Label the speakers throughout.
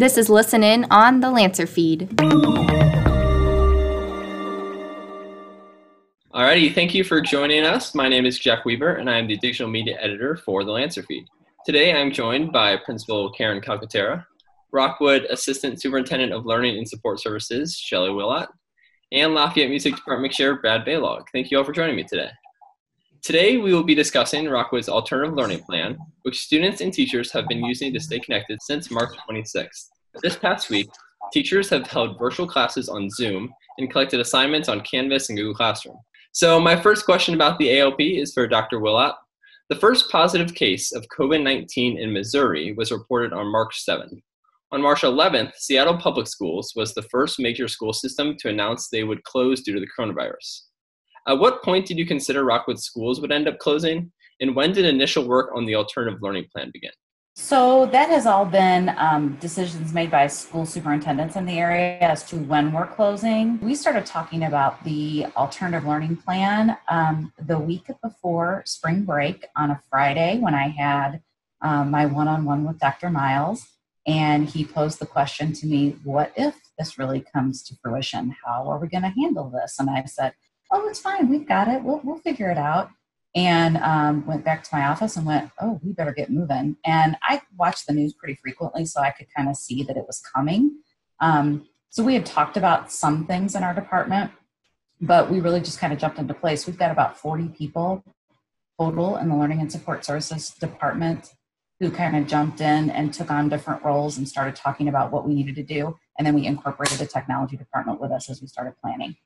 Speaker 1: This is Listen In on the Lancer feed.
Speaker 2: Alrighty, thank you for joining us. My name is Jack Weaver, and I am the digital media editor for the Lancer feed. Today, I'm joined by Principal Karen Calcaterra, Rockwood Assistant Superintendent of Learning and Support Services, Shelley Willott, and Lafayette Music Department Chair, Brad Baylog. Thank you all for joining me today. Today, we will be discussing Rockwood's Alternative Learning Plan, which students and teachers have been using to stay connected since March 26th. This past week, teachers have held virtual classes on Zoom and collected assignments on Canvas and Google Classroom. So my first question about the ALP is for Dr. Willott. The first positive case of COVID-19 in Missouri was reported on March 7th. On March 11th, Seattle Public Schools was the first major school system to announce they would close due to the coronavirus. At what point did you consider Rockwood schools would end up closing? And when did initial work on the alternative learning plan begin?
Speaker 3: So that has all been um, decisions made by school superintendents in the area as to when we're closing. We started talking about the alternative learning plan um, the week before spring break on a Friday when I had um, my one-on-one with Dr. Miles, and he posed the question to me, "What if this really comes to fruition? How are we going to handle this?" And I said, oh, it's fine. We've got it. We'll, we'll figure it out. And um, went back to my office and went, oh, we better get moving. And I watched the news pretty frequently, so I could kind of see that it was coming. Um, so we had talked about some things in our department, but we really just kind of jumped into place. We've got about 40 people total in the Learning and Support Services department who kind of jumped in and took on different roles and started talking about what we needed to do. And then we incorporated the technology department with us as we started planning.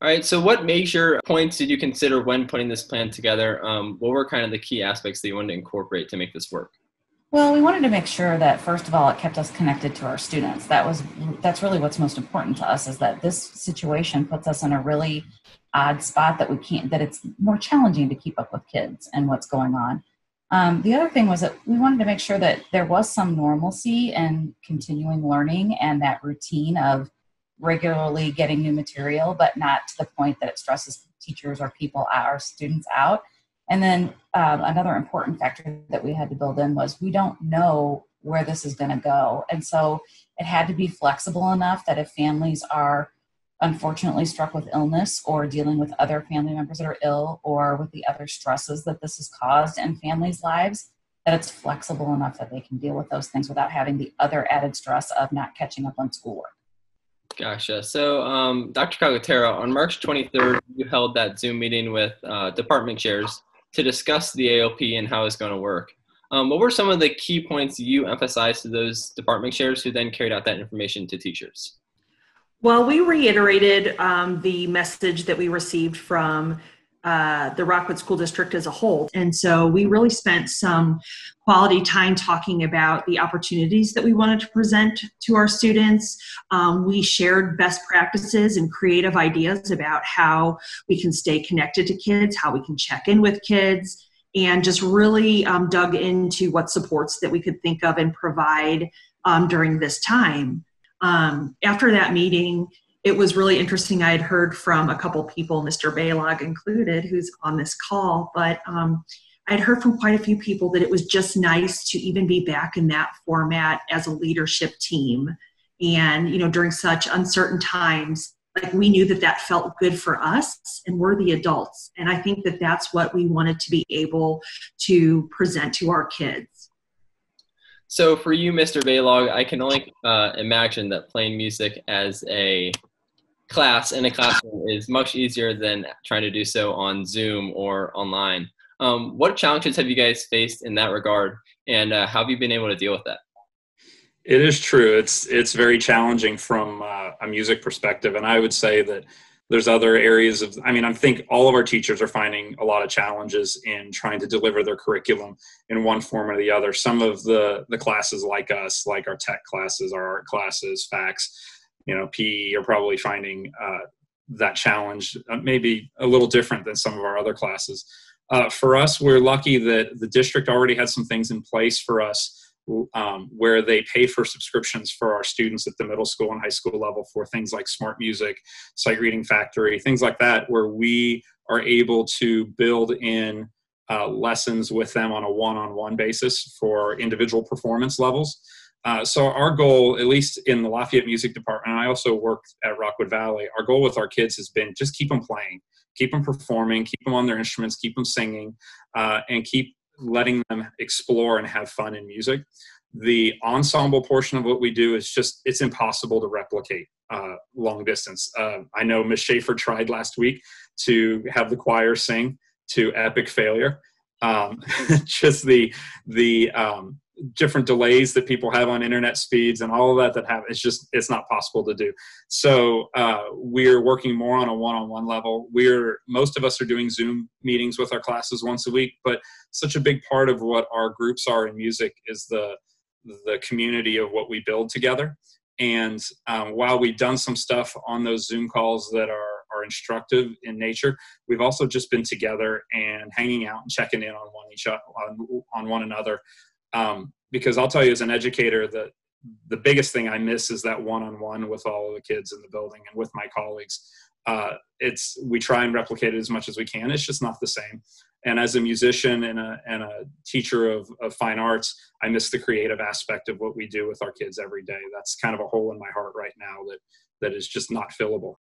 Speaker 2: All right. So, what major points did you consider when putting this plan together? Um, what were kind of the key aspects that you wanted to incorporate to make this work?
Speaker 3: Well, we wanted to make sure that first of all, it kept us connected to our students. That was that's really what's most important to us is that this situation puts us in a really odd spot that we can't that it's more challenging to keep up with kids and what's going on. Um, the other thing was that we wanted to make sure that there was some normalcy and continuing learning and that routine of regularly getting new material, but not to the point that it stresses teachers or people, our students out. And then um, another important factor that we had to build in was we don't know where this is going to go. And so it had to be flexible enough that if families are unfortunately struck with illness or dealing with other family members that are ill or with the other stresses that this has caused in families' lives, that it's flexible enough that they can deal with those things without having the other added stress of not catching up on schoolwork.
Speaker 2: Gotcha. So, um, Dr. Calcaterra, on March 23rd, you held that Zoom meeting with uh, department chairs to discuss the AOP and how it's going to work. Um, what were some of the key points you emphasized to those department chairs who then carried out that information to teachers?
Speaker 4: Well, we reiterated um, the message that we received from uh, the Rockwood School District as a whole. And so we really spent some quality time talking about the opportunities that we wanted to present to our students. Um, we shared best practices and creative ideas about how we can stay connected to kids, how we can check in with kids, and just really um, dug into what supports that we could think of and provide um, during this time. Um, after that meeting, it was really interesting. I had heard from a couple people, Mr. Baylog included, who's on this call, but um, I'd heard from quite a few people that it was just nice to even be back in that format as a leadership team. And, you know, during such uncertain times, like we knew that that felt good for us and we're the adults. And I think that that's what we wanted to be able to present to our kids.
Speaker 2: So for you, Mr. Baylog, I can only uh, imagine that playing music as a class in a classroom is much easier than trying to do so on Zoom or online. Um, what challenges have you guys faced in that regard, and uh, how have you been able to deal with that?
Speaker 5: It is true. It's it's very challenging from uh, a music perspective, and I would say that there's other areas of. I mean, I think all of our teachers are finding a lot of challenges in trying to deliver their curriculum in one form or the other. Some of the the classes like us, like our tech classes, our art classes, FACS, you know, PE are probably finding uh, that challenge uh, maybe a little different than some of our other classes. Uh, for us, we're lucky that the district already had some things in place for us um, where they pay for subscriptions for our students at the middle school and high school level for things like smart music, sight reading factory, things like that, where we are able to build in uh, lessons with them on a one on one basis for individual performance levels. Uh, so our goal, at least in the Lafayette Music Department, I also work at Rockwood Valley. Our goal with our kids has been just keep them playing, keep them performing, keep them on their instruments, keep them singing, uh, and keep letting them explore and have fun in music. The ensemble portion of what we do is just it's impossible to replicate uh, long distance. Uh, I know Miss Schaefer tried last week to have the choir sing to epic failure. Um, just the the um, different delays that people have on internet speeds and all of that that have it's just it's not possible to do. So uh, we're working more on a one-on-one level. We're most of us are doing zoom meetings with our classes once a week but such a big part of what our groups are in music is the the community of what we build together. And um, while we've done some stuff on those zoom calls that are are instructive in nature we've also just been together and hanging out and checking in on one each on, on one another um, because I'll tell you as an educator that the biggest thing I miss is that one-on-one with all of the kids in the building and with my colleagues. Uh, it's we try and replicate it as much as we can. It's just not the same. And as a musician and a, and a teacher of, of fine arts, I miss the creative aspect of what we do with our kids every day. That's kind of a hole in my heart right now that that is just not fillable.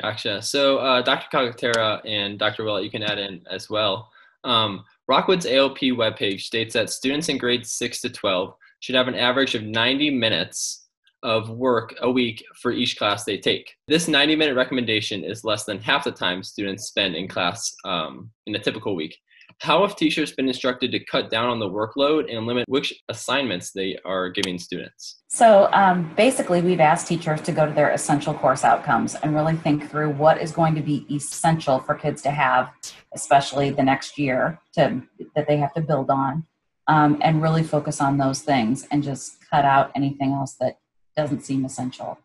Speaker 2: Gotcha. So, uh, Dr. Calcaterra and Dr. Willott, you can add in as well. Um, Rockwood's AOP webpage states that students in grades 6 to 12 should have an average of 90 minutes of work a week for each class they take. This 90 minute recommendation is less than half the time students spend in class um, in a typical week. How have teachers been instructed to cut down on the workload and limit which assignments they are giving students?
Speaker 3: So um, basically, we've asked teachers to go to their essential course outcomes and really think through what is going to be essential for kids to have, especially the next year to, that they have to build on, um, and really focus on those things and just cut out anything else that doesn't seem essential.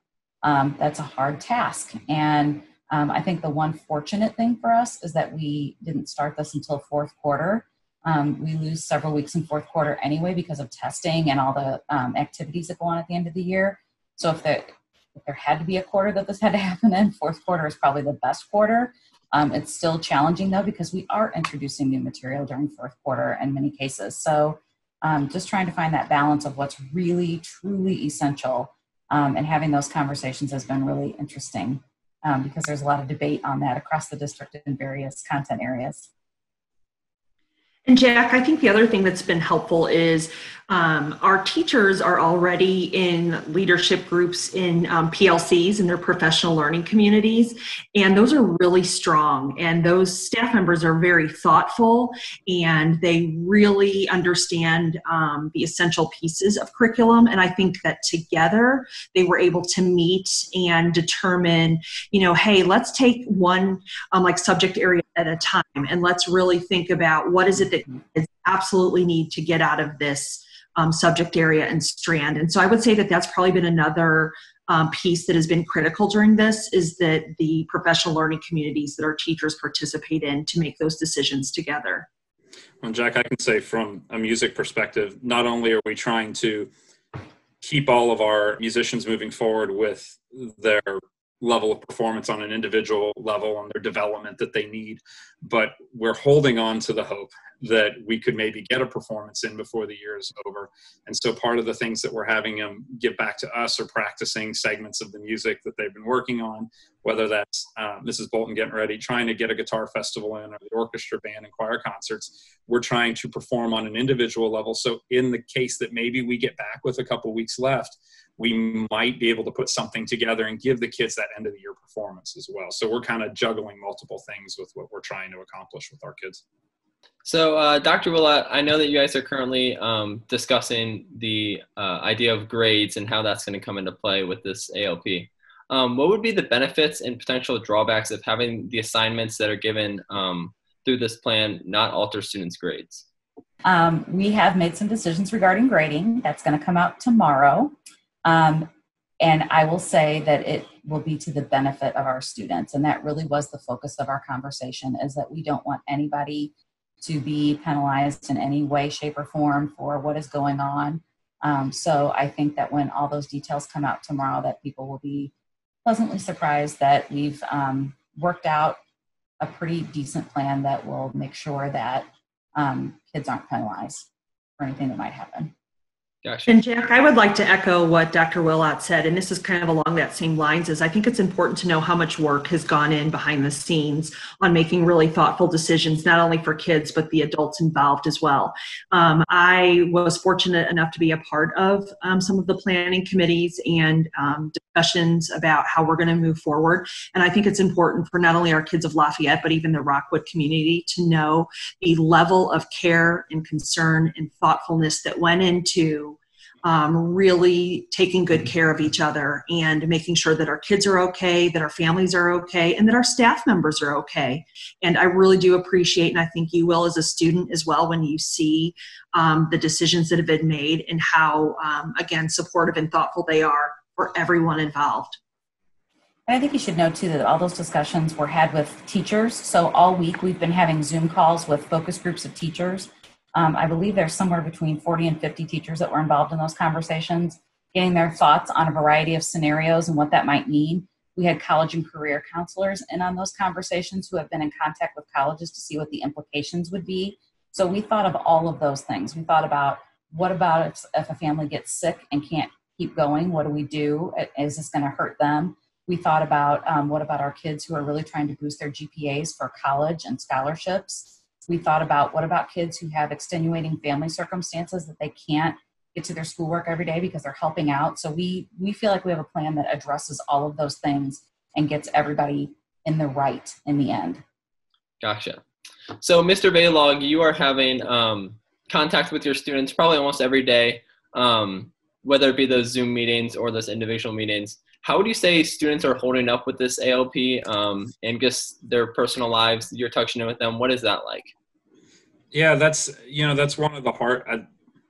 Speaker 3: Um, that's a hard task. And um, I think the one fortunate thing for us is that we didn't start this until fourth quarter. Um, we lose several weeks in fourth quarter anyway because of testing and all the um, activities that go on at the end of the year. So if, if there had to be a quarter that this had to happen in, fourth quarter is probably the best quarter. Um, it's still challenging though because we are introducing new material during fourth quarter in many cases. So um, just trying to find that balance of what's really truly essential um, and having those conversations has been really interesting um, because there's a lot of debate on that across the district in various content areas.
Speaker 4: And Jack, I think the other thing that's been helpful is um, our teachers are already in leadership groups in um, PLCs and their professional learning communities, and those are really strong. And those staff members are very thoughtful and they really understand um, the essential pieces of curriculum. And I think that together they were able to meet and determine, you know, hey, let's take one um, like subject area at a time and let's really think about what is it that kids absolutely need to get out of this um, subject area and strand. And so I would say that that's probably been another um, piece that has been critical during this is that the professional learning communities that our teachers participate in to make those decisions together.
Speaker 5: Well, Jack, I can say from a music perspective, not only are we trying to keep all of our musicians moving forward with their level of performance on an individual level and their development that they need. But we're holding on to the hope that we could maybe get a performance in before the year is over. And so part of the things that we're having them give back to us are practicing segments of the music that they've been working on, whether that's uh, Mrs. Bolton getting ready, trying to get a guitar festival in, or the orchestra band and choir concerts. We're trying to perform on an individual level. So in the case that maybe we get back with a couple weeks left, we might be able to put something together and give the kids that end of the year performance as well. So we're kind of juggling multiple things with what we're trying to accomplish with our kids.
Speaker 2: So, uh, Dr. Willott, I know that you guys are currently um, discussing the uh, idea of grades and how that's going to come into play with this ALP. Um, what would be the benefits and potential drawbacks of having the assignments that are given um, through this plan not alter students' grades?
Speaker 3: Um, we have made some decisions regarding grading. That's going to come out tomorrow. And I will say that it will be to the benefit of our students. And that really was the focus of our conversation is that we don't want anybody to be penalized in any way, shape, or form for what is going on. Um, so I think that when all those details come out tomorrow, that people will be pleasantly surprised that we've um, worked out a pretty decent plan that will make sure that um, kids aren't penalized for anything that might happen.
Speaker 2: Gotcha.
Speaker 4: And Jack, I would like to echo what Dr. Willott said, and this is kind of along that same lines. Is I think it's important to know how much work has gone in behind the scenes on making really thoughtful decisions, not only for kids but the adults involved as well. Um, I was fortunate enough to be a part of um, some of the planning committees and um, discussions about how we're going to move forward. And I think it's important for not only our kids of Lafayette but even the Rockwood community to know the level of care and concern and thoughtfulness that went into um, really taking good care of each other and making sure that our kids are okay, that our families are okay, and that our staff members are okay. And I really do appreciate, and I think you will as a student as well, when you see um, the decisions that have been made and how, um, again, supportive and thoughtful they are for everyone involved.
Speaker 3: And I think you should know too that all those discussions were had with teachers. So all week we've been having Zoom calls with focus groups of teachers um, I believe there's somewhere between 40 and 50 teachers that were involved in those conversations, getting their thoughts on a variety of scenarios and what that might mean. We had college and career counselors in on those conversations who have been in contact with colleges to see what the implications would be. So we thought of all of those things. We thought about what about if, if a family gets sick and can't keep going? What do we do? Is this going to hurt them? We thought about um, what about our kids who are really trying to boost their GPAs for college and scholarships? We thought about what about kids who have extenuating family circumstances that they can't get to their schoolwork every day because they're helping out? So we we feel like we have a plan that addresses all of those things and gets everybody in the right in the end.
Speaker 2: Gotcha. So mr baylog you are having um, contact with your students probably almost every day um, whether it be those zoom meetings or those individual meetings how would you say students are holding up with this ALP um, and just their personal lives? You're touching in with them. What is that like?
Speaker 5: Yeah, that's you know that's one of the hard. I,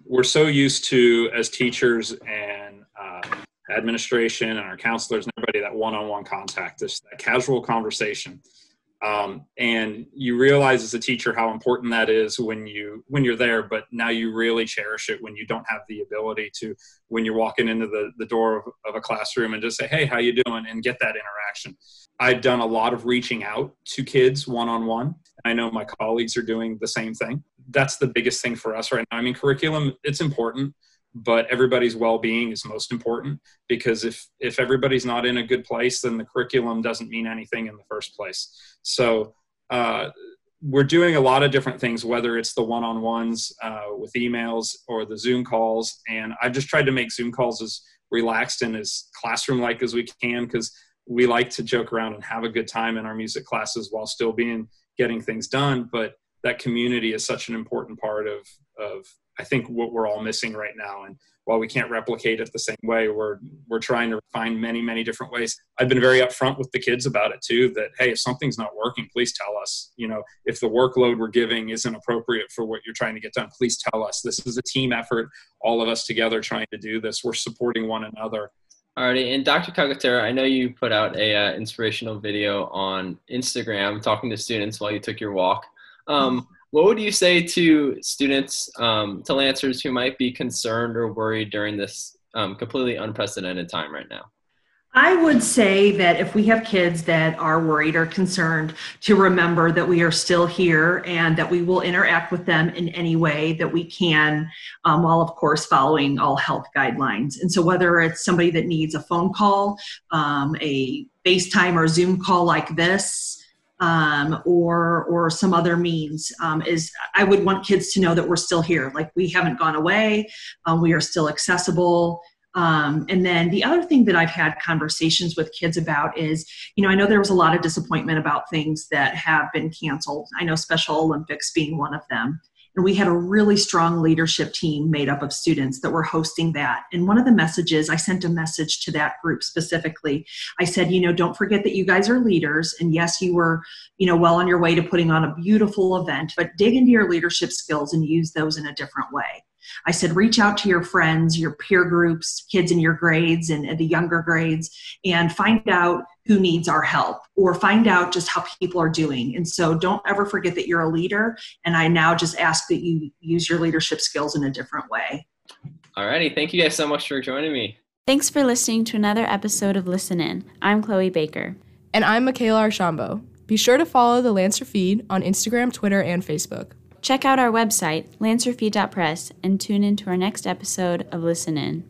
Speaker 5: we're so used to as teachers and uh, administration and our counselors and everybody that one-on-one contact, this that casual conversation. Um, and you realize as a teacher how important that is when you when you're there but now you really cherish it when you don't have the ability to when you're walking into the, the door of, of a classroom and just say hey how you doing? and get that interaction. I've done a lot of reaching out to kids one-on-one. I know my colleagues are doing the same thing. That's the biggest thing for us right now. I mean curriculum it's important but everybody's well-being is most important because if if everybody's not in a good place then the curriculum doesn't mean anything in the first place. So uh, we're doing a lot of different things whether it's the one-on-ones uh, with emails or the zoom calls. And i've just tried to make zoom calls as relaxed and as classroom like as we can because we like to joke around and have a good time in our music classes while still being getting things done. But that community is such an important part of of I think what we're all missing right now. And while we can't replicate it the same way, we're we're trying to find many many different ways. I've been very upfront with the kids about it too. That hey, if something's not working, please tell us. You know, if the workload we're giving isn't appropriate for what you're trying to get done, please tell us. This is a team effort. All of us together trying to do this. We're supporting one another.
Speaker 2: Alrighty, and Dr. Calcaterra, I know you put out a uh, inspirational video on Instagram talking to students while you took your walk. Um, what would you say to students, um, to Lancers who might be concerned or worried during this um, completely unprecedented time right now?
Speaker 4: I would say that if we have kids that are worried or concerned, to remember that we are still here and that we will interact with them in any way that we can, um, while of course following all health guidelines. And so, whether it's somebody that needs a phone call, um, a FaceTime or Zoom call like this, um, or or some other means um, is i would want kids to know that we're still here. Like we haven't gone away um, we are still accessible. Um, and then the other thing that i've had conversations with kids about is you know i know there was a lot of disappointment about things that have been canceled. I know special olympics being one of them and we had a really strong leadership team made up of students that were hosting that. And one of the messages, I sent a message to that group specifically. I said, you know, don't forget that you guys are leaders. And yes, you were, you know, well on your way to putting on a beautiful event, but dig into your leadership skills and use those in a different way. I said, reach out to your friends, your peer groups, kids in your grades and, the younger grades, and find out who needs our help or find out just how people are doing. And so don't ever forget that you're a leader. And I now just ask that you use your leadership skills in a different way.
Speaker 2: All righty. Thank you guys so much for joining me.
Speaker 6: Thanks for listening to another episode of Listen In. I'm Chloe Baker.
Speaker 7: And I'm Michaela Archambault. Be sure to follow the Lancer feed on Instagram, Twitter, and Facebook.
Speaker 6: Check out our website, lancerfeed.press, and tune in to our next episode of Listen In.